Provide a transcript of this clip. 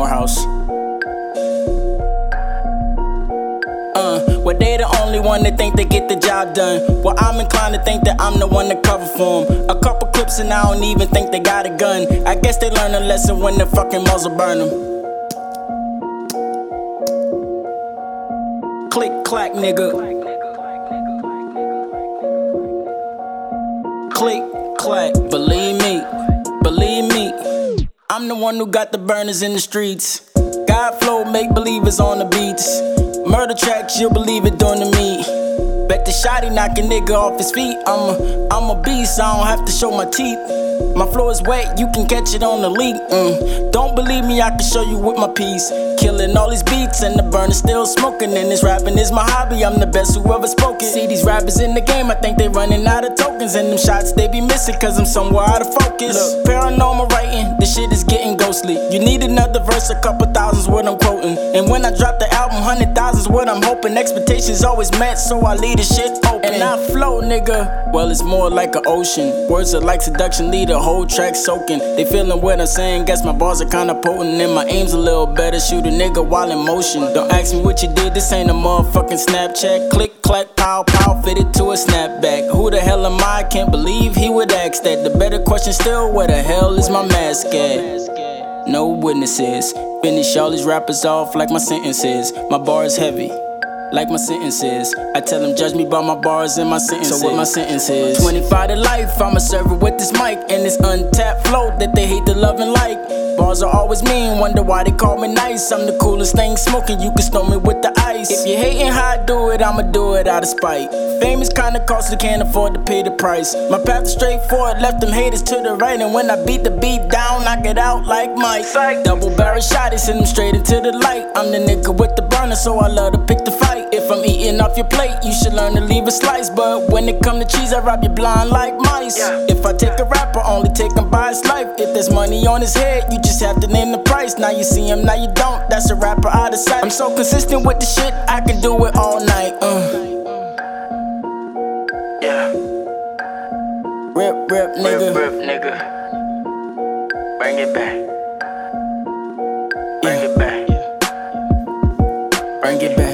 MoorHouse. Uh, well, they the only one that think they get the job done. Well, I'm inclined to think that I'm the one to cover for them. A couple clips and I don't even think they got a gun. I guess they learn a lesson when the fucking muzzle burn them. Click clack, nigga. click, clack. Believe me, believe me. I'm the one who got the burners in the streets. God flow, make believers on the beats. Murder tracks, you'll believe it during the meet. Bet the shotty knock a nigga off his feet. I'm a, I'm a beast, I don't have to show my teeth. My flow is wet, you can catch it on the leak. Mm. Don't believe me, I can show you with my piece. Killing all these beats and the burner still smoking. And this rapping is my hobby, I'm the best who ever spoken. See these rappers in the game, I think they running out of tokens. And them shots they be missing, cause I'm somewhere out of focus. Look, paranormal writing, this shit is getting ghostly. You need another verse, a couple thousands, what I'm quoting. And when I drop the album, hundred thousands, what I'm hoping. Expectations always met, so I leave the shit open. And I flow, nigga. Well, it's more like an ocean. Words are like seduction, lead a whole track soaking. They feeling what I'm saying, guess my bars are kinda potent. And my aim's a little better, shoot a nigga while in motion. Don't ask me what you did, this ain't a motherfucking Snapchat. Click, clack, pow, pow, fitted to a snapback. Who the hell am I? Can't believe he would ask that. The better question still, where the hell is my mask at? No witnesses. Finish all these rappers off like my sentences. My bar is heavy like my sentences. I tell them judge me by my bars and my sentences. So what my sentence is 25 to life, I'm a server with this mic and this untapped flow that they hate to love and like. Bars are always mean, wonder why they call me nice. I'm the coolest thing smoking, you can snow me with the ice. If you hating how I do it, I'ma do it out of spite. Fame is kinda costly, can't afford to pay the price. My path is straightforward, left them haters to the right. And when I beat the beat down, knock it out like Mike. Double barrel shot, it send them straight into the light. I'm the nigga with the burner, so I love to pick the fight. If I'm eating off your plate, you should learn to leave a slice. But when it come to cheese, I rob you blind like mice. If I take a rapper, only take him by his life. If there's money on his head, you just have to name the price. Now you see him, now you don't. That's a rapper out of sight. I'm so consistent with the shit, I can do it all night. Uh. Yeah. Rip, rip, nigga. Rip, rip, nigga. Bring it back. Bring it back. Bring it back.